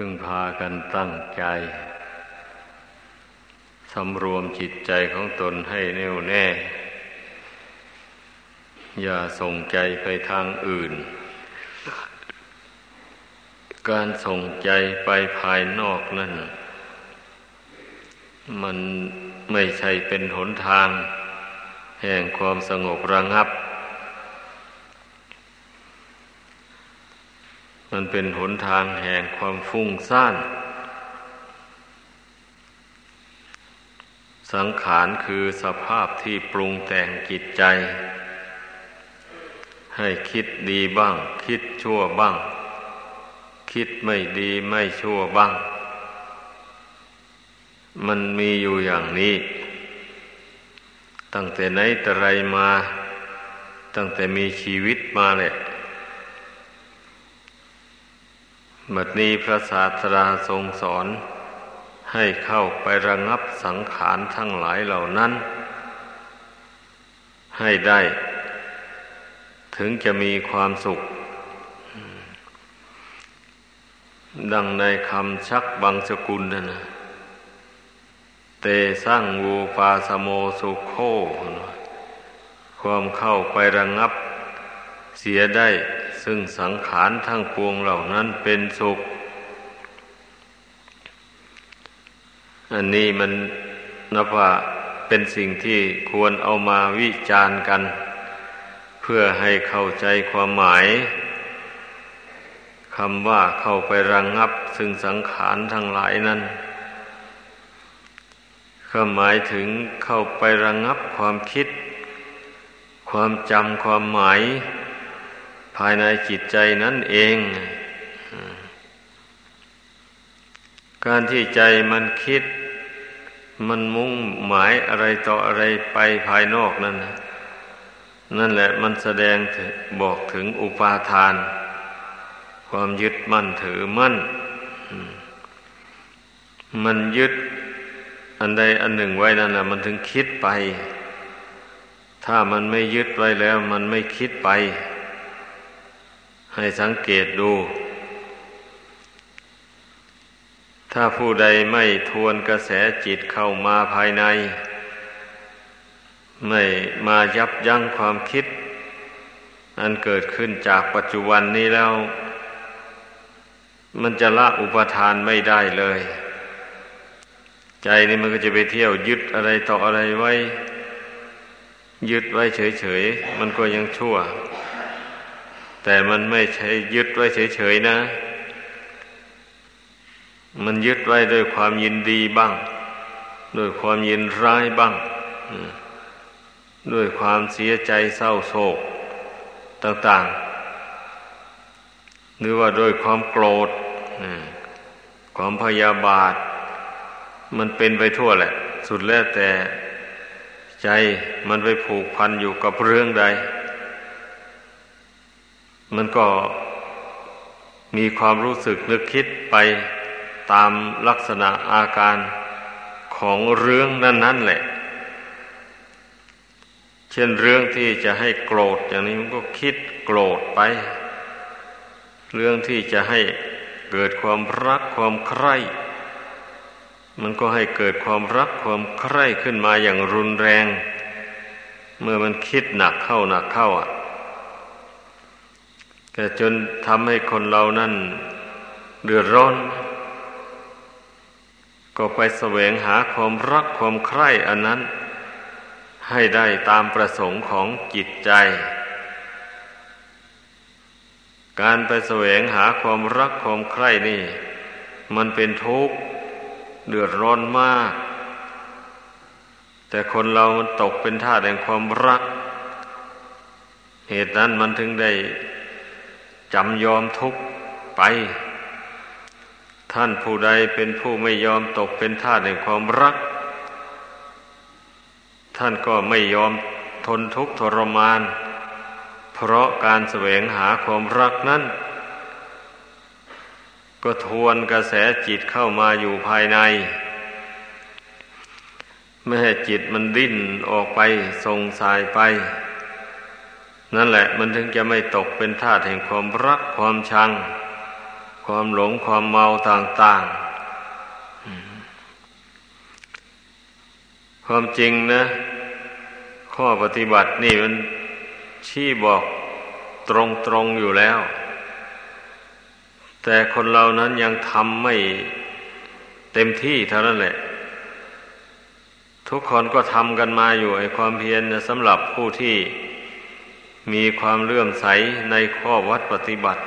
พึ่งพากันตั้งใจสำรวมจิตใจของตนให้แน่วแน่ อย่าส่งใจไปทางอื่น การส่งใจไปภายนอกนั่น มันไม่ใช่เป็นหนทาง แห่งความสงบระงับ มันเป็นหนทางแห่งความฟุ้งซ่าน สังขารคือสภาพที่ปรุงแต่งจิตใจ ให้คิดดีบ้าง คิดชั่วบ้าง คิดไม่ดีไม่ชั่วบ้าง มันมีอยู่อย่างนี้ ตั้งแต่ไหนแต่ไรมา ตั้งแต่มีชีวิตมาแหละ บัดนี้พระศาสดาทรงสอน ให้เข้าไประงับสังขารทั้งหลายเหล่านั้น ให้ได้ ถึงจะมีความสุข ดังในคำชักบังสกุลนั่นนะเตสร้างวูปาสโมสุโค ความเข้าไประงับเสียได้ ซึ่งสังขารทั้งปวงเหล่านั้นเป็นสุข อันนี้มันนับว่าเป็นสิ่งที่ควรเอามาวิจารณ์กัน เพื่อให้เข้าใจความหมายคำว่าเข้าไประงงับ ซึ่งสังขารทั้งหลายนั้นก็หมายถึงเข้าไประงงับความคิด ความจำความหมาย ภายในจิตใจนั่นเอง การที่ใจมันคิด มันมุ่งหมายอะไรต่ออะไรไปภายนอกนั่นนั่นแหละมันแสดงบอกถึงอุปาทาน ความยึดมั่นถือมั่น มันยึดอันใดอันหนึ่งไว้นั่นนะมันถึงคิดไป ถ้ามันไม่ยึดไว้แล้ว มันไม่คิดไป ให้สังเกตดู ถ้าผู้ใดไม่ทวนกระแสจิตเข้ามาภายใน ไม่มายับยั้งความคิด อันเกิดขึ้นจากปัจจุบันนี้แล้ว มันจะละอุปทานไม่ได้เลย ใจนี่มันก็จะไปเที่ยวยึดอะไรต่ออะไรไว้ ยึดไว้เฉยๆ มันก็ยังชั่ว แต่มันไม่ใช่ยึดไว้เฉยๆนะ มันยึดไว้ด้วยความยินดีบ้าง ด้วยความยินร้ายบ้าง ด้วยความเสียใจเศร้าโศกต่าง ๆ หรือว่าด้วยความโกรธความพยาบาท มันเป็นไปทั่วแหละ สุดแล้วแต่ใจมันไปผูกพันอยู่กับเรื่องใด มันก็มีความรู้สึกนึกคิดไปตามลักษณะอาการของเรื่องนั้น ๆ แหละ เช่นเรื่องที่จะให้โกรธอย่างนี้มันก็คิดโกรธไป เรื่องที่จะให้เกิดความรักความใคร่ มันก็ให้เกิดความรักความใคร่ขึ้นมาอย่างรุนแรง เมื่อมันคิดหนักเข้าหนักเข้าอะ แต่จนทำให้คนเรานั่นเดือดร้อน ก็ไปแสวงหาความรักความใคร่อันนั้น ให้ได้ตามประสงค์ของจิตใจ การไปแสวงหาความรักความใคร่นี่ มันเป็นทุกข์เดือดร้อนมาก แต่คนเรามันตกเป็นท่าแห่งความรัก เหตุนั้นมันถึงได้ จำยอมทุกข์ไป ท่านผู้ใดเป็นผู้ไม่ยอมตกเป็นทาสแห่งความรัก ท่านก็ไม่ยอมทนทุกข์ทรมาน เพราะการแสวงหาความรักนั้น ก็ทวนกระแสจิตเข้ามาอยู่ภายใน ไม่ให้จิตมันดิ้นออกไปส่งสายไป นั่นแหละมันถึงจะไม่ตกเป็นทาสแห่งความรักความชังคความหลงความเมาต่างๆ ความจริงนะ ข้อปฏิบัตินี่มันชี้บอกตรงๆอยู่แล้ว แต่คนเรานั้นยังทำไม่เต็มที่เท่านั้นแหละ ทุกคนก็ทำกันมาอยู่ไอ้ความเพียรนะสำหรับผู้ที่ มีความเลื่อมใสในข้อวัดปฏิบัติ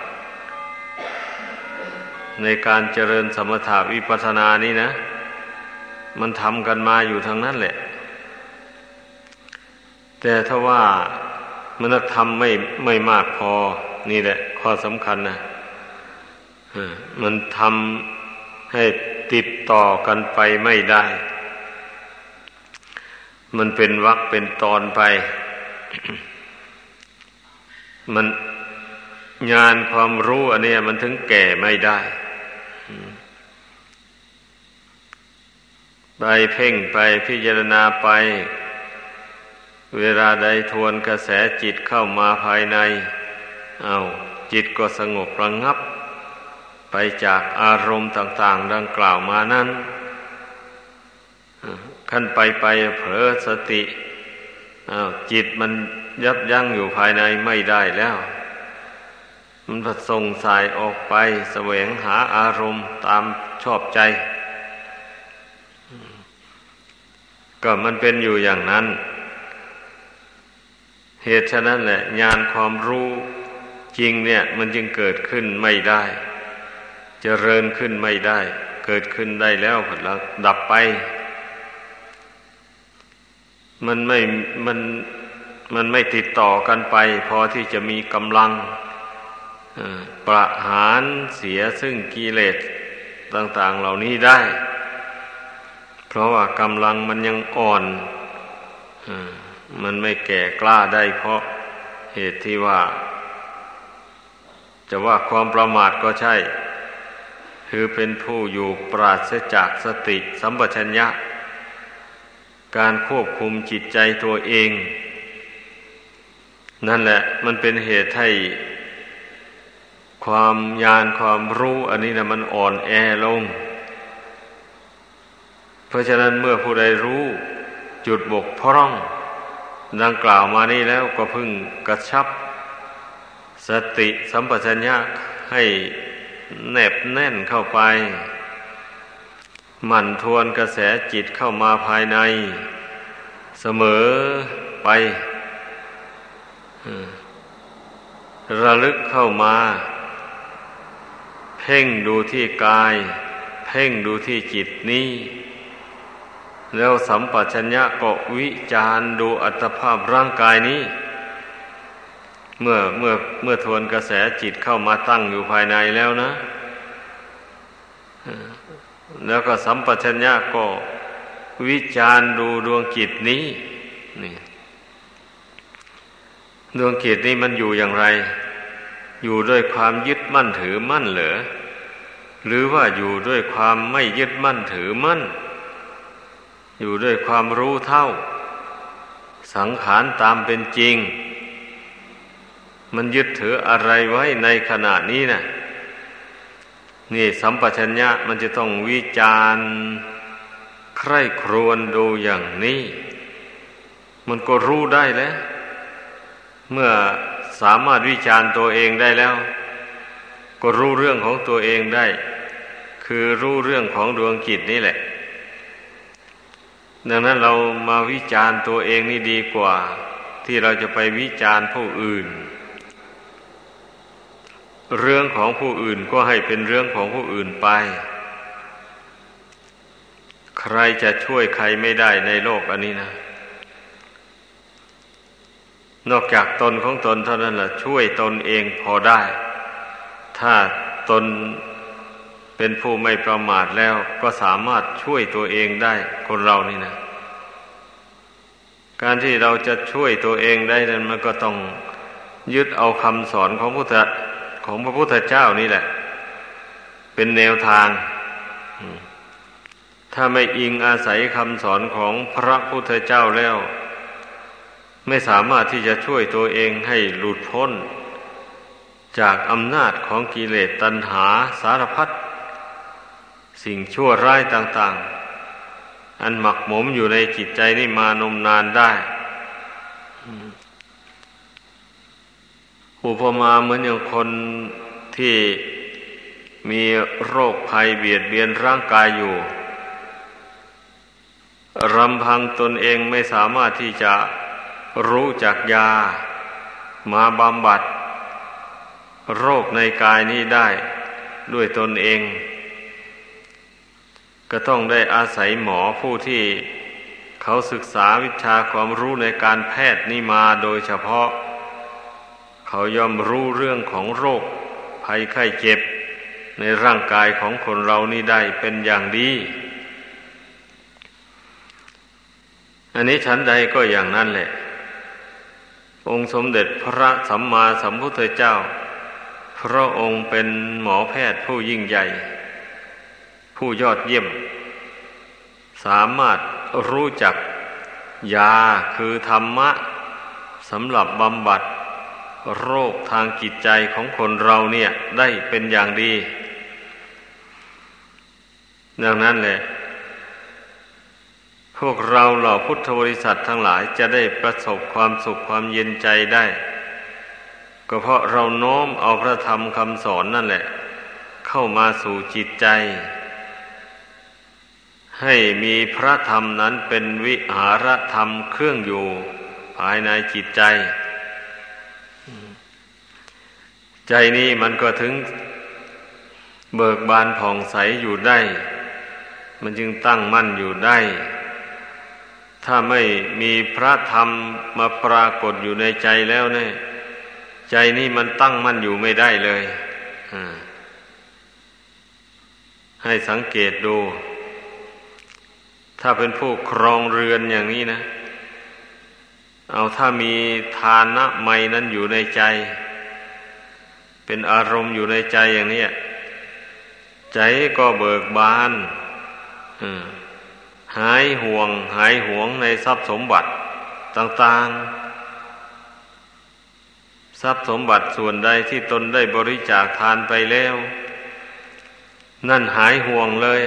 ในการเจริญสมถาวิปัสสนานี้นะ มันทำกันมาอยู่ทางนั้นแหละ แต่ถ้าว่ามันทำไม่ไม่มากพอ นี่แหละ ข้อสำคัญนะมันทำให้ติดต่อกันไปไม่ได้ มันเป็นวักเป็นตอนไป มันงานความรู้อันนี้มันถึงแก่ไม่ได้ ไปเพ่งไปพิจารณาไป เวลาใดทวนกระแสจิตเข้ามาภายใน เอาจิตก็สงบระงงับ ไปจากอารมณ์ต่าง ๆ ดังกล่าวมานั้นขั้นไปไปเผลอสติจิตมันยับยั้งอยู่ภายในไม่ได้แล้ว มันผส่งสายออกไปแสวงหาอารมณ์ตามชอบใจ ก็มันเป็นอยู่อย่างนั้น เหตุฉะนั้นแหละญาณความรู้จริงเนี่ย มันจึงเกิดขึ้นไม่ได้จเจริญขึ้นไม่ได้ เกิดขึ้นได้แล้วผลดับไป มันไม่มัน มันไม่ติดต่อกันไป พอที่จะมีกำลังประหารเสียซึ่งกิเลสต่าง ๆ เหล่านี้ได้ เพราะว่ากำลังมันยังอ่อนมันไม่แก่กล้าได้เพราะเหตุที่ว่า จะว่าความประมาทก็ใช่ คือเป็นผู้อยู่ปราศจากสติสัมปชัญญะ การควบคุมจิตใจตัวเอง นั่นแหละ มันเป็นเหตุให้ความญาณความรู้ อันนี้นะมันอ่อนแอลง เพราะฉะนั้นเมื่อผู้ใดรู้จุดบกพร่อง ดังกล่าวมานี้แล้วก็พึ่งกระชับ สติสัมปชัญญะให้แนบแน่นเข้าไป หมั่นทวนกระแสจิตเข้ามาภายใน เสมอไป ระลึกเข้ามา เพ่งดูที่กาย เพ่งดูที่จิตนี้ แล้วสัมปชัญญะก็วิจารดูอัตภาพร่างกายนี้ เมื่อเมื่อเมื่อทวนกระแสจิตเข้ามาตั้งอยู่ภายในแล้วนะ แล้วก็สัมปชัญญะก็วิจารดูดวงจิตนี้นี่ ดวงจิตนี้มันอยู่อย่างไร อยู่ด้วยความยึดมั่นถือมั่นเหรอหรือว่าอยู่ด้วยความไม่ยึดมั่นถือมั่น อยู่ด้วยความรู้เท่า สังขารตามเป็นจริง มันยึดถืออะไรไว้ในขณะนี้นะ่ะนี่สัมปชัญญะมันจะต้องวิจารณ์ใคร่ครวญดูอย่างนี้ มันก็รู้ได้แล้ว เมื่อสามารถวิจารณ์ตัวเองได้แล้ว ก็รู้เรื่องของตัวเองได้ คือรู้เรื่องของดวงจิตนี่แหละ ดังนั้นเรามาวิจารณ์ตัวเองนี่ดีกว่า ที่เราจะไปวิจารณ์ผู้อื่น เรื่องของผู้อื่นก็ให้เป็นเรื่องของผู้อื่นไป ใครจะช่วยใครไม่ได้ในโลกอันนี้นะ นอกจากตนของตนเท่านั้นแหละช่วยตนเองพอได้ ถ้าตนเป็นผู้ไม่ประมาทแล้วก็สามารถช่วยตัวเองได้คนเรานี่นะ การที่เราจะช่วยตัวเองได้นั้นมันก็ต้องยึดเอาคำสอนของพุทธของพระพุทธเจ้านี่แหละ เป็นแนวทาง ถ้าไม่อิงอาศัยคำสอนของพระพุทธเจ้าแล้ว ไม่สามารถที่จะช่วยตัวเองให้หลุดพ้น จากอำนาจของกิเลสตัณหาสารพัดสิ่งชั่วร้ายต่างๆ อันหมักหมมอยู่ในจิตใจนี่มานมนานได้อุปมาเหมือนอย่างคนที่มีโรคภัยเบียดเบียนร่างกายอยู่รำพังตนเองไม่สามารถที่จะ รู้จักยา มาบำบัด โรคในกายนี้ได้ ด้วยตนเอง ก็ต้องได้อาศัยหมอผู้ที่เขาศึกษาวิชาความรู้ในการแพทย์นี่มาโดยเฉพาะ เขายอมรู้เรื่องของโรค ภัยไข้เจ็บ ในร่างกายของคนเรานี่ได้เป็นอย่างดี อันนี้ชั้นใดก็อย่างนั้นแหละ องค์สมเด็จพระสัมมาสัมพุทธเจ้า พระองค์เป็นหมอแพทย์ผู้ยิ่งใหญ่ ผู้ยอดเยี่ยม สามารถรู้จักยาคือธรรมะสำหรับบำบัดโรคทางจิตใจของคนเราเนี่ยได้เป็นอย่างดี ดังนั้นแหละ พวกเราเหล่าพุทธบริษัททั้งหลายจะได้ประสบความสุขความเย็นใจได้ ก็เพราะเราโน้มเอาพระธรรมคำสอนนั่นแหละ เข้ามาสู่จิตใจ ให้มีพระธรรมนั้นเป็นวิหารธรรมเครื่องอยู่ ภายในจิตใจ ใจนี้มันก็ถึงเบิกบานผ่องใสอยู่ได้ มันจึงตั้งมั่นอยู่ได้ ถ้าไม่มีพระธรรมมาปรากฏอยู่ในใจแล้วเนี่ย ใจนี่มันตั้งมั่นอยู่ไม่ได้เลยให้สังเกตดู ถ้าเป็นผู้ครองเรือนอย่างนี้นะ เอาถ้ามีทานะไมนั้นอยู่ในใจ เป็นอารมณ์อยู่ในใจอย่างนี้ใจก็เบิกบาน อืม หายห่วงหายห่วงในทรัพย์สมบัติต่างๆ ทรัพย์สมบัติส่วนใดที่ตนได้บริจาคทานไปแล้ว นั่นหายห่วงเลย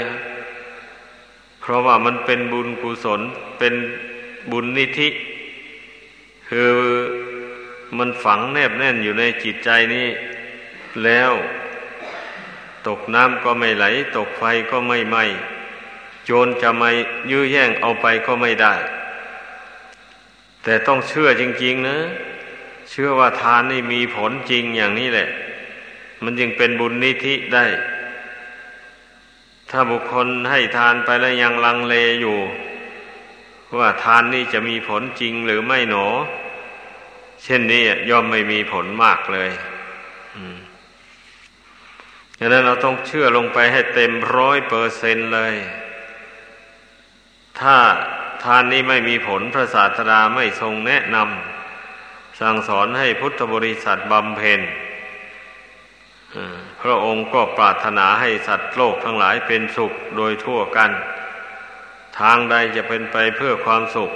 เพราะว่ามันเป็นบุญกุศลเป็นบุญนิธิ คือมันฝังแนบแน่นอยู่ในจิตใจนี้แล้ว ตกน้ำก็ไม่ไหล ตกไฟก็ไม่ไหม้ โจรจะมายื้อแย่งเอาไปก็ไม่ได้ แต่ต้องเชื่อจริง ๆ นะ เชื่อว่าทานนี่มีผลจริงอย่างนี้แหละ มันจึงเป็นบุญนิธิได้ ถ้าบุคคลให้ทานไปแล้วยังลังเลอยู่ ว่าทานนี่จะมีผลจริงหรือไม่หนอ เช่นนี้ย่อมไม่มีผลมากเลยดังนั้นเราต้องเชื่อลงไปให้เต็มร้อยเปอร์เซนเลย ถ้าทานนี้ไม่มีผลพระศาสดาไม่ทรงแนะนำสั่งสอนให้พุทธบริษัทบำเพ็ญพระองค์ก็ปรารถนาให้สัตว์โลกทั้งหลายเป็นสุขโดยทั่วกัน ทางใดจะเป็นไปเพื่อความสุข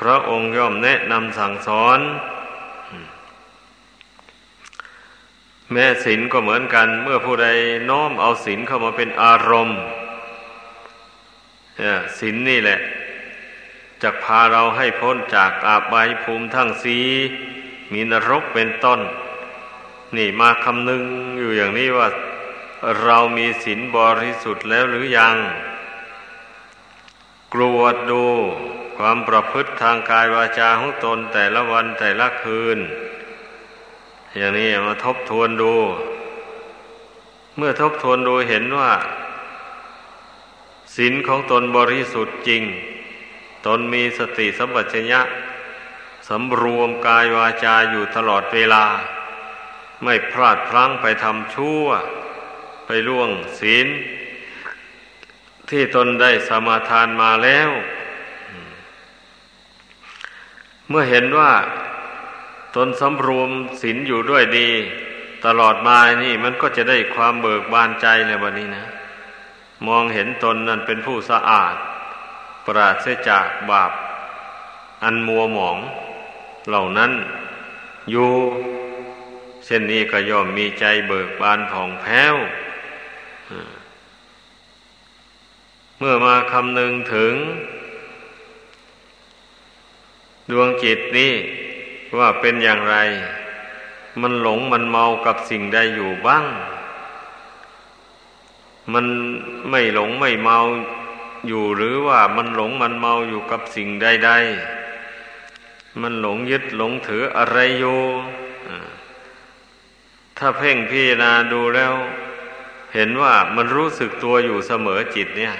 พระองค์ย่อมแนะนำสั่งสอน แม่ศีลก็เหมือนกัน เมื่อผู้ใดน้อมเอาศีลเข้ามาเป็นอารมณ์ ศีลนนี่แหละจะพาเราให้พ้นจากอาบายภูมิทั้งสีมีนรกเป็นต้น นี่มาคำนึงอยู่อย่างนี้ว่าเรามีศีลบริสุทธิ์แล้วหรือยังกลัวดูความประพฤติทางกายวาจาของตนแต่ละวันแต่ละคืน อย่างนี้มาทบทวนดู เมื่อทบทวนดูเห็นว่า ศีลของตนบริสุทธิ์จริง ตนมีสติสัมปชัญญะสำรวมกายวาจาอยู่ตลอดเวลา ไม่พลาดพลั้งไปทำชั่ว ไปล่วงศีล ที่ตนได้สมาทานมาแล้ว เมื่อเห็นว่าตนสำรวมศีลอยู่ด้วยดี ตลอดมานี่มันก็จะได้ความเบิกบานใจในวันนี้นะ มองเห็นตนนั้นเป็นผู้สะอาด ปราศจากบาป อันมัวหมอง เหล่านั้นอยู่เช่นนี้ก็ย่อมมีใจเบิกบานผ่องแผ้ว เมื่อมาคำนึงถึง ดวงจิตนี้ว่าเป็นอย่างไร มันหลงมันเมากับสิ่งใดอยู่บ้าง มันไม่หลงไม่เมาอยู่หรือว่ามันหลงมันเมาอยู่กับสิ่งใดๆ มันหลงยึดหลงถืออะไรอยู่ถ้าเพ่งพิจารณาดูแล้ว เห็นว่ามันรู้สึกตัวอยู่เสมอจิตเนี่ย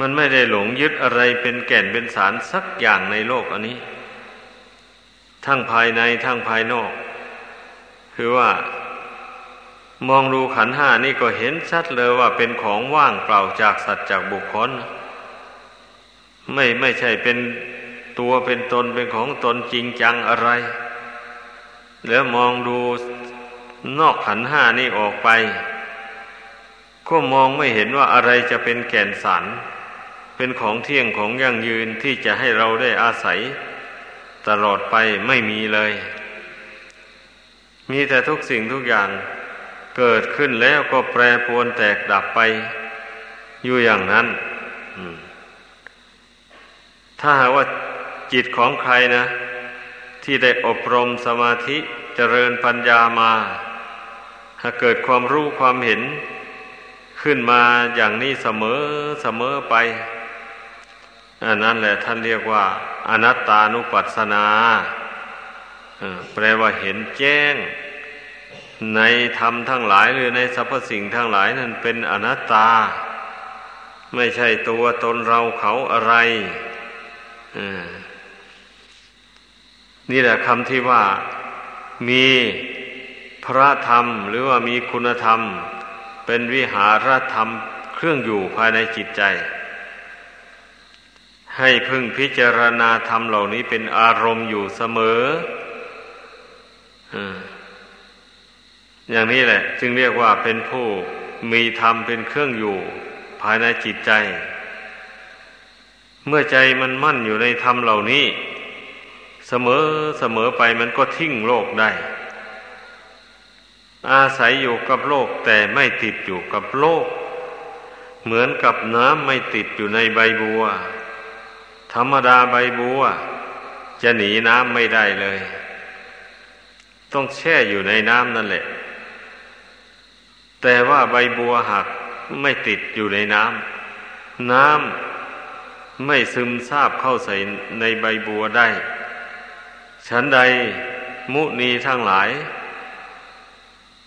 มันไม่ได้หลงยึดอะไรเป็นแก่นเป็นสารสักอย่างในโลกอันนี้ ทั้งภายในทั้งภายนอก คือว่า มองดูขันห้านี่ก็เห็นชัดเลยว่าเป็นของว่างเปล่าจากสัตว์จากบุคคล ไม่ไม่ใช่เป็นตัวเป็นตนเป็นของตนจริงจังอะไร แล้วมองดูนอกขันห้านี่ออกไป ก็มองไม่เห็นว่าอะไรจะเป็นแก่นสารเป็นของเที่ยงของยั่งยืนที่จะให้เราได้อาศัย ตลอดไปไม่มีเลย มีแต่ทุกสิ่งทุกอย่าง เกิดขึ้นแล้วก็แปรปรวนแตกดับไป อยู่อย่างนั้นถ้าหากว่าจิตของใครนะ ที่ได้อบรมสมาธิเจริญปัญญามา หากเกิดความรู้ความเห็น ขึ้นมาอย่างนี้เสมอเสมอไปอันนั้นแหละท่านเรียกว่า อนัตตานุปัสสนาแปลว่าเห็นแจ้ง ในธรรมทั้งหลายหรือในสรรพสิ่งทั้งหลายนั้นเป็นอนัตตา ไม่ใช่ตัวตนเราเขาอะไรนี่แหละคำที่ว่ามีพระธรรมหรือว่ามีคุณธรรม เป็นวิหารธรรมเครื่องอยู่ภายในจิตใจ ให้พึงพิจารณาธรรมเหล่านี้เป็นอารมณ์อยู่เสมออ อย่างนี้แหละ จึงเรียกว่าเป็นผู้มีธรรมเป็นเครื่องอยู่ ภายในจิตใจ เมื่อใจมันมั่นอยู่ในธรรมเหล่านี้ เสมอเสมอไปมันก็ทิ้งโลกได้ อาศัยอยู่กับโลกแต่ไม่ติดอยู่กับโลก เหมือนกับน้ำไม่ติดอยู่ในใบบัว ธรรมดาใบบัว จะหนีน้ำไม่ได้เลย ต้องแช่อยู่ในน้ำนั่นแหละ แต่ว่าใบบัวหักไม่ติดอยู่ในน้ำน้ำไม่ซึมซาบเข้าใส่ในใบบัวได้ ฉันใดมุนีทั้งหลาย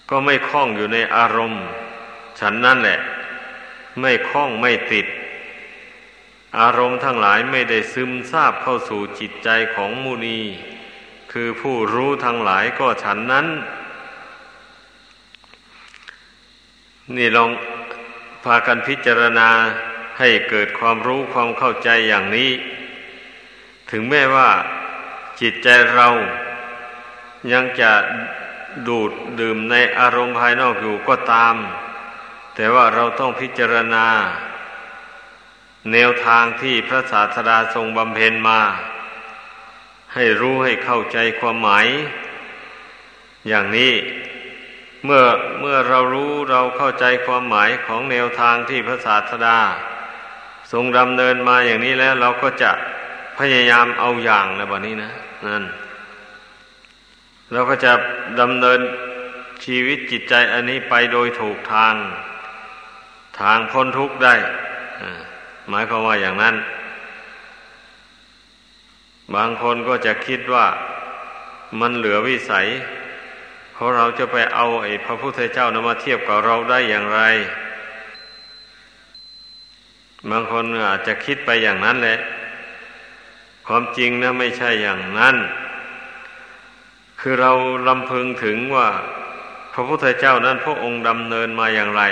ก็ไม่คล้องอยู่ในอารมณ์ ฉันนั่นแหละ ไม่คล้องไม่ติด อารมณ์ทั้งหลายไม่ได้ซึมซาบเข้าสู่จิตใจของมุนี คือผู้รู้ทั้งหลายก็ฉันนั้น นี่ลองพากันพิจารณาให้เกิดความรู้ความเข้าใจอย่างนี้ ถึงแม้ว่าจิตใจเรายังจะดูดดื่มในอารมณ์ภายนอกอยู่ก็ตาม แต่ว่าเราต้องพิจารณา แนวทางที่พระศาสดาทรงบำเพ็ญมา ให้รู้ให้เข้าใจความหมาย อย่างนี้ เมื่อเมื่อเรารู้เราเข้าใจความหมายของแนวทางที่พระศาสดา ทรงดำเนินมาอย่างนี้แล้วเราก็จะพยายามเอาอย่างแล้วแบบนี้นะนั่นเราก็จะดำเนินชีวิตจิตใจอันนี้ไปโดยถูกทาง ทางพ้นทุกข์ได้หมายความว่าอย่างนั้น บางคนก็จะคิดว่ามันเหลือวิสัย ราะเราจะไปเอาไอ้พระพุทธเจ้านมาเทียบกับเราได้อย่างไร บางคนอาจจะคิดไปอย่างนั้นแหละ ความจริงนะไม่ใช่อย่างนั้น คือเราลำพึงถึงว่า พระพุทธเจ้านั้นพระองค์ดำเนินมาอย่างไร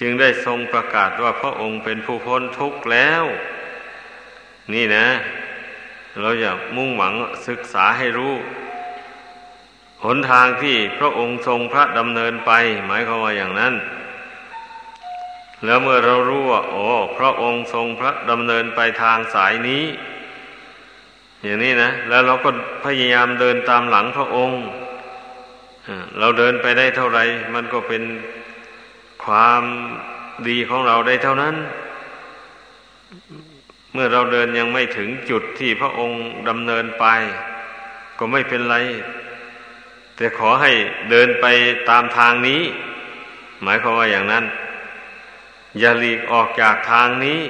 จึงได้ทรงประกาศว่าพระองค์เป็นผู้พ้นทุกข์แล้ว นี่นะ เราอยากมุ่งหวังศึกษาให้รู้ หนทางที่พระองค์ทรงพระดำเนินไป หมายความว่าอย่างนั้น แล้วเมื่อเรารู้ว่าโอ้พระองค์ทรงพระดำเนินไปทางสายนี้ อย่างนี้นะ แล้วเราก็พยายามเดินตามหลังพระองค์เราเดินไปได้เท่าไรมันก็เป็นความดีของเราได้เท่านั้น เมื่อเราเดินยังไม่ถึงจุดที่พระองค์ดำเนินไป ก็ไม่เป็นไร แต่ขอให้เดินไปตามทางนี้ หมายความว่าอย่างนั้น อย่าหลีกออกจากทางนี้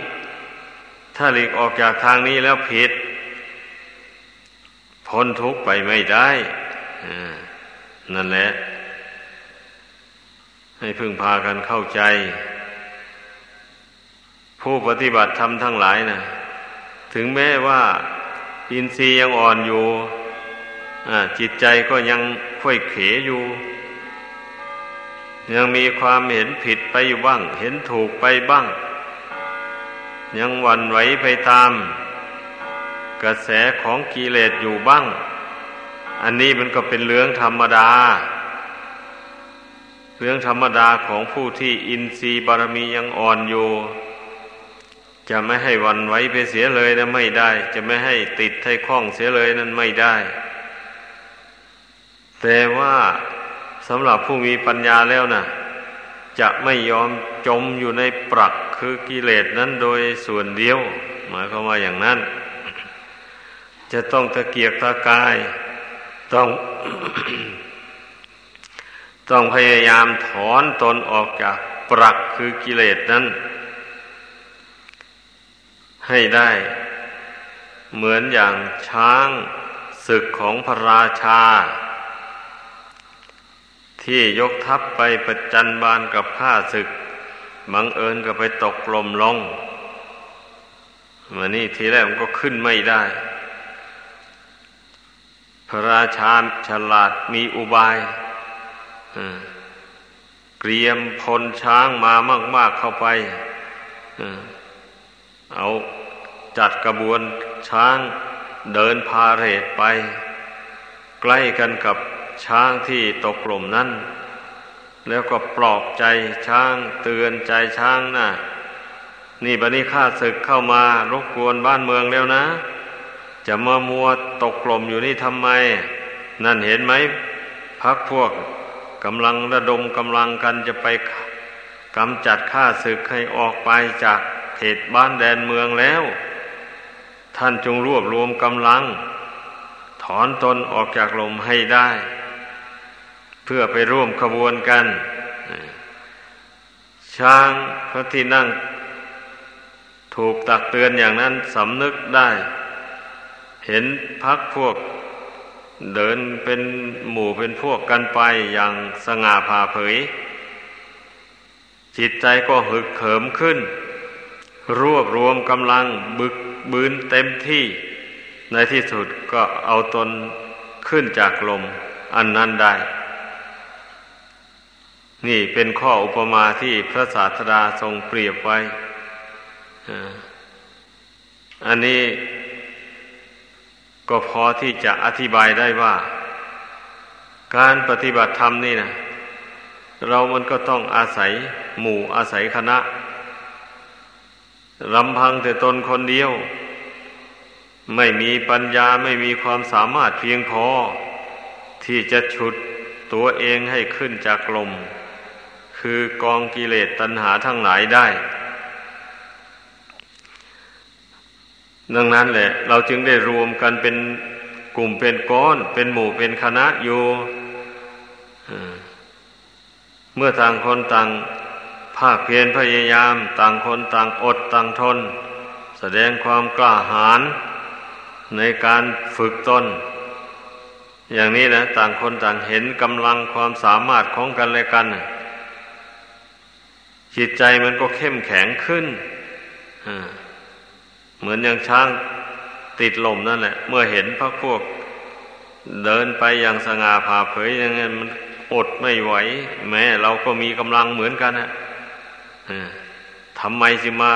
ถ้าหลีกออกจากทางนี้แล้วผิด พ้นทุกข์ไปไม่ได้นั่นแหละ ให้พึงพากันเข้าใจ ผู้ปฏิบัติธรรมทั้งหลายนะถึงแม้ว่า อินทรีย์ยังอ่อนอยู่ จิตใจก็ยังค่อยเขอยู่ ยังมีความเห็นผิดไปอยู่บ้าง เห็นถูกไปบ้าง ยังวันไหวไปตาม กระแสของกิเลสอยู่บ้าง อันนี้มันก็เป็นเรื่องธรรมดา เรื่องธรรมดาของผู้ที่อินทรีย์บารมียังอ่อนอยู่จะไม่ให้วันไหวไปเสียเลยนะไม่ได้ จะไม่ให้ติดให้คล้องเสียเลยนั้นไม่ได้ แต่ว่าสำหรับผู้มีปัญญาแล้วนะจะไม่ยอมจมอยู่ในปรักคือกิเลสนั้นโดยส่วนเดียว หมายความว่าอย่างนั้น จะต้องตะเกียกตะกาย ต้อง ต้องพยายามถอนตนออกจากปรักคือกิเลสนั้น ให้ได้ เหมือนอย่างช้างศึกของพระราชา ที่ยกทัพไปประจันบานกับข้าศึกบังเอิญก็ไปตกลมลงมานี่ทีแรกมันก็ขึ้นไม่ได้ พระราชาฉลาดมีอุบายเกรียมพลช้างมามาก ๆเข้าไปเอาจัดกระบวนช้างเดินพาเหตุไป ใกล้กันกับ ช้างที่ตกกลุ่มนั้น แล้วก็ปลอบใจช้างเตือนใจช้างนะ่ะ นี่บัดนี้ข้าศึกเข้ามารบกวนบ้านเมืองแล้วนะ จะมามัวตกกลุ่มอยู่นี่ทำไม นั่นเห็นไหมพักพวกกำลังระดมกำลังกันจะไปกำจัดข้าศึกให้ออกไปจากเขตบ้านแดนเมืองแล้ว ท่านจงรวบรวมกำลัง ถอนตนออกจากลมให้ได้ เพื่อไปร่วมขบวนกัน ช้างพระที่นั่ง ถูกตักเตือนอย่างนั้นสำนึกได้ เห็นพักพวก เดินเป็นหมู่เป็นพวกกันไปอย่างสง่าผ่าเผย จิตใจก็หึกเขิมขึ้น รวบรวมกำลังบึกบืนเต็มที่ในที่สุดก็เอาตนขึ้นจากลมอันนั้นได้ นี่เป็นข้ออุปมาที่พระศาสดาทรงเปรียบไว้อันนี้ก็พอที่จะอธิบายได้ว่า การปฏิบัติธรรมนี่นะเรามันก็ต้องอาศัยหมู่อาศัยคณะลำพังแต่ตนคนเดียว ไม่มีปัญญาไม่มีความสามารถเพียงพอ ที่จะฉุดตัวเองให้ขึ้นจากลม คือกองกิเลสตัณหาทั้งหลายได้ ดังนั้นแหละ เราจึงได้รวมกันเป็นกลุ่มเป็นก้อน เป็นหมู่เป็นคณะอยู่เมื่อต่างคนต่างภาคเพียรพยายาม ต่างคนต่างอดต่างทน แสดงความกล้าหาญในการฝึกตนอย่างนี้นะ ต่างคนต่างเห็นกำลังความสามารถของกันและกัน จิตใจมันก็เข้มแข็งขึ้นเหมือนอย่างช้างติดลมนั่นแหละ เมื่อเห็นพระพวก เดินไปอย่างสง่าผ่าเผยอย่างนี้มันอดไม่ไหว แม้เราก็มีกำลังเหมือนกันนะทำไมสิมา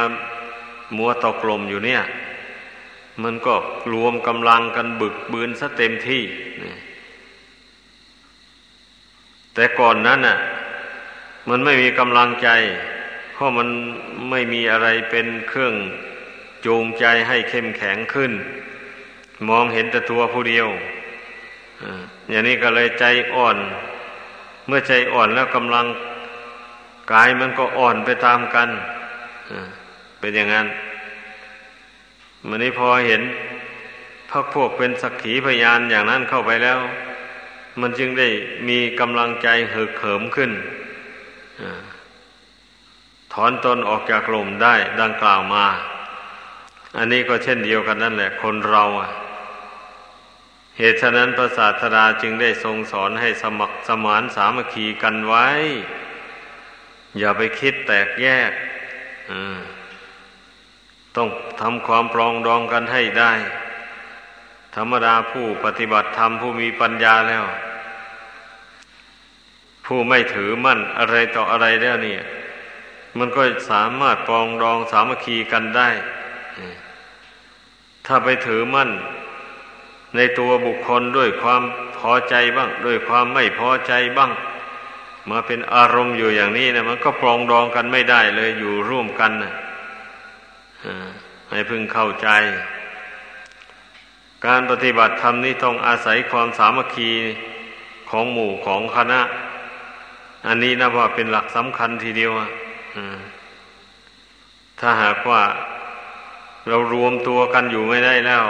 มัวตกลมอยู่เนี่ย มันก็รวมกำลังกันบึกบืนซะเต็มที่ แต่ก่อนนั้นน่ะ มันไม่มีกำลังใจเพราะมันไม่มีอะไรเป็นเครื่องจูงใจให้เข้มแข็งขึ้น มองเห็นแต่ตัวผู้เดียวอย่างนี้ก็เลยใจอ่อน เมื่อใจอ่อนแล้วกำลังกายมันก็อ่อนไปตามกันเป็นอย่างนั้นมันนี้พอเห็นพักพวกเป็นสักขีพยานอย่างนั้นเข้าไปแล้ว มันจึงได้มีกำลังใจเหือเขิมขึ้น ถอนตนออกจากลมได้ดังกล่าวมา อันนี้ก็เช่นเดียวกันนั่นแหละ คนเรา เหตุฉะนั้นพระศาสดาจึงได้ทรงสอนให้สมัครสมานสามัคคีกันไว้ อย่าไปคิดแตกแยกต้องทำความปรองดองกันให้ได้ ธรรมดาผู้ปฏิบัติธรรมผู้มีปัญญาแล้ว ผู้ไม่ถือมั่นอะไรต่ออะไรแล้วเนี่ย มันก็สามารถปองดองสามัคคีกันได้ ถ้าไปถือมั่น ในตัวบุคคลด้วยความพอใจบ้าง ด้วยความไม่พอใจบ้าง มาเป็นอารมณ์อยู่อย่างนี้นะมันก็ปรองดองกันไม่ได้เลยอยู่ร่วมกันนะให้พึงเข้าใจ การปฏิบัติธรรมนี้ต้องอาศัยความสามัคคีของหมู่ของคณะ อันนี้นะว่าเป็นหลักสำคัญทีเดียวถ้าหากว่าเรารวมตัวกันอยู่ไม่ได้แล้ว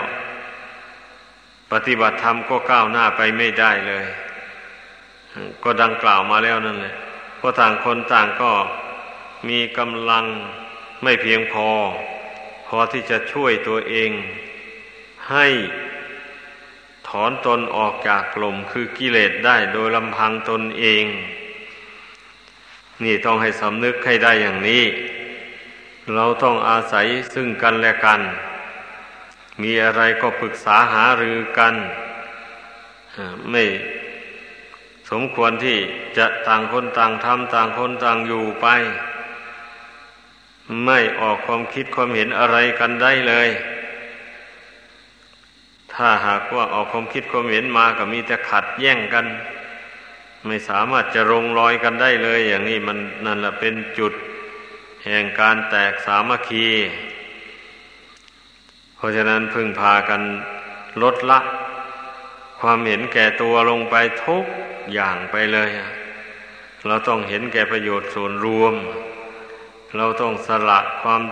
ปฏิบัติธรรมก็ก้าวหน้าไปไม่ได้เลย ก็ดังกล่าวมาแล้วนั่นแหละเพราะต่างคนต่างก็มีกำลังไม่เพียงพอ พอที่จะช่วยตัวเอง ให้ถอนตนออกจากกลุ่มคือกิเลสได้โดยลำพังตนเอง นี่ต้องให้สำนึกให้ได้อย่างนี้ เราต้องอาศัยซึ่งกันและกัน มีอะไรก็ปรึกษาหารือกัน ไม่สมควรที่จะต่างคนต่างทำต่างคนต่างอยู่ไป ไม่ออกความคิดความเห็นอะไรกันได้เลย ถ้าหากว่าออกความคิดความเห็นมาก็มีแต่ขัดแย้งกัน ไม่สามารถจะลงรอยกันได้เลย อย่างนี้มันนั่นแหละเป็นจุดแห่งการแตกสามัคคี เพราะฉะนั้นพึ่งพากันลดละ ความเห็นแก่ตัวลงไปทุกอย่างไปเลย เราต้องเห็นแก่ประโยชน์ส่วนรวม เราต้องสละความ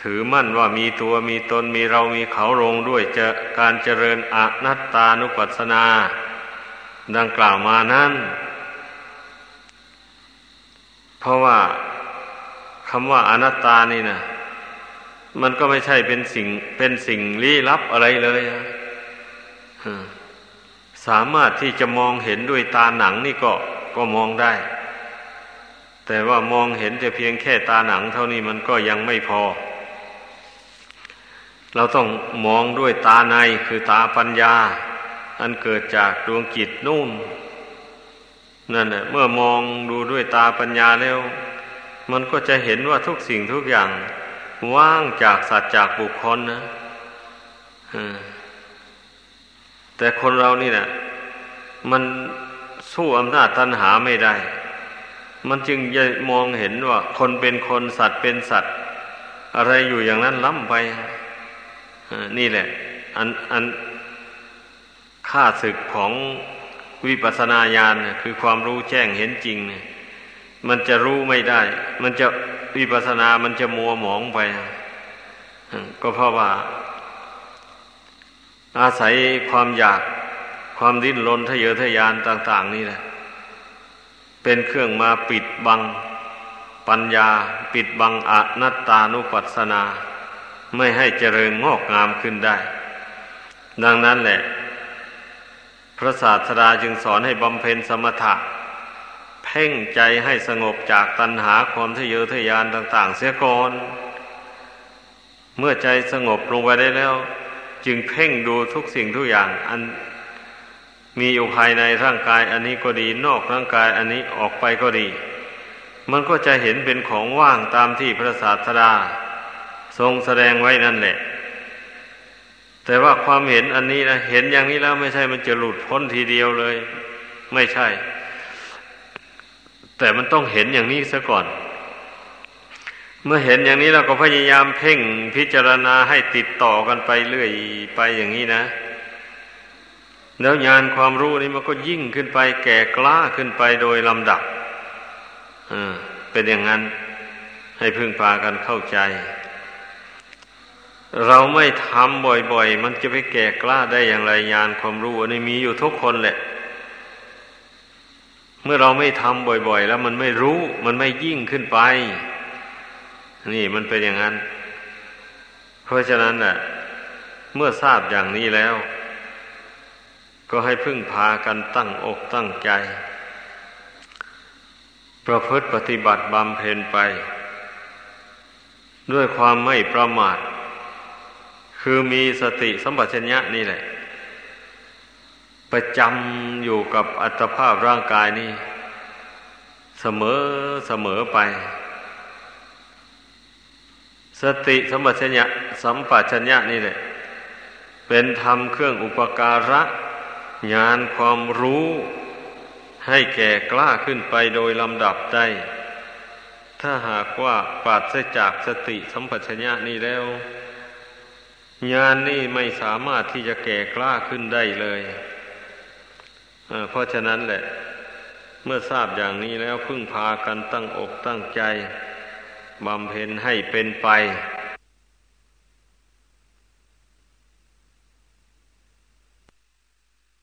ถือมั่นว่ามีตัวมีตนมีเรามีเขาลงด้วยจะการเจริญอนัตตานุปัสสนา ดังกล่าวมานั้น เพราะว่าคำว่าอนัตตานี่นะมันก็ไม่ใช่เป็นสิ่งเป็นสิ่งลี้ลับอะไรเลยสามารถที่จะมองเห็นด้วยตาหนังนี่ก็ก็มองได้ แต่ว่ามองเห็นแต่เพียงแค่ตาหนัง เท่านี้มันก็ยังไม่พอ เราต้องมองด้วยตาในคือตาปัญญา อันเกิดจากดวงจิตนุ่มนั่นแหละเมื่อมองดูด้วยตาปัญญาแล้ว มันก็จะเห็นว่าทุกสิ่งทุกอย่าง ว่างจากสัตว์จากบุคคลนะแต่คนเรานี่นะมันสู้อำนาจตัณหาไม่ได้ มันจึงจะมองเห็นว่า คนเป็นคนสัตว์เป็นสัตว์ อะไรอยู่อย่างนั้นล้ำไปนี่แหละ อันอัน ค่าศึกของวิปัสสนาญาณคือความรู้แจ้งเห็นจริงเนี่ยมันจะรู้ไม่ได้ มันจะวิปัสสนามันจะมัวหมองไป ก็เพราะว่า อาศัยความอยากความดิ้นรนทะเยอทะยานต่าง ๆ นี่แหละ เป็นเครื่องมาปิดบังปัญญา ปิดบังอนัตตานุปัสสนา ไม่ให้เจริญงอกงามขึ้นได้ ดังนั้นแหละ พระศาสดาจึงสอนให้บำเพ็ญสมถะ เพ่งใจให้สงบจากตัณหาความทะเยอทะยานต่าง ๆ เสียก่อน เมื่อใจสงบลงไปได้แล้ว จึงเพ่งดูทุกสิ่งทุกอย่าง อันมีอยู่ภายในร่างกาย อันนี้ก็ดีนอกร่างกาย อันนี้ออกไปก็ดี มันก็จะเห็นเป็นของว่างตามที่พระศาสดาทรงแสดงไว้นั่นแหละ แต่ว่าความเห็นอันนี้นะเห็นอย่างนี้แล้วไม่ใช่มันจะหลุดพ้นทีเดียวเลย ไม่ใช่ แต่มันต้องเห็นอย่างนี้ซะก่อน เมื่อเห็นอย่างนี้เราก็พยายามเพ่งพิจารณาให้ติดต่อกันไปเรื่อยไปอย่างนี้นะ แล้วญาณความรู้นี้มันก็ยิ่งขึ้นไป แก่กล้าขึ้นไปโดยลำดับเป็นอย่างนั้น ให้พึ่งพากันเข้าใจ เราไม่ทำบ่อยๆ มันจะไปแก่กล้าได้อย่างไรญาณความรู้อันนี้มีอยู่ทุกคนแหละ เมื่อเราไม่ทำบ่อยๆ แล้วมันไม่รู้ มันไม่ยิ่งขึ้นไป นี่มันเป็นอย่างนั้น เพราะฉะนั้นน่ะ เมื่อทราบอย่างนี้แล้ว ก็ให้พึ่งพากันตั้งอกตั้งใจ ประพฤติปฏิบัติบำเพ็ญไป ด้วยความไม่ประมาท คือมีสติสัมปชัญญะนี่แหละ ประจำอยู่กับอัตภาพร่างกายนี่ เสมอเสมอไป สติสัมปชัญญะสัมปชัญญะนี่แหละ เป็นธรรมเครื่องอุปการะญาณความรู้ให้แก่กล้าขึ้นไปโดยลำดับได้ ถ้าหากว่าปราศจากสติสัมปชัญญะนี้แล้ว ญาณนนี่ไม่สามารถที่จะแก่กล้าขึ้นได้เลยเพราะฉะนั้นแหละ เมื่อทราบอย่างนี้แล้วพึ่งพากันตั้งอกตั้งใจบำเพ็ญให้เป็นไป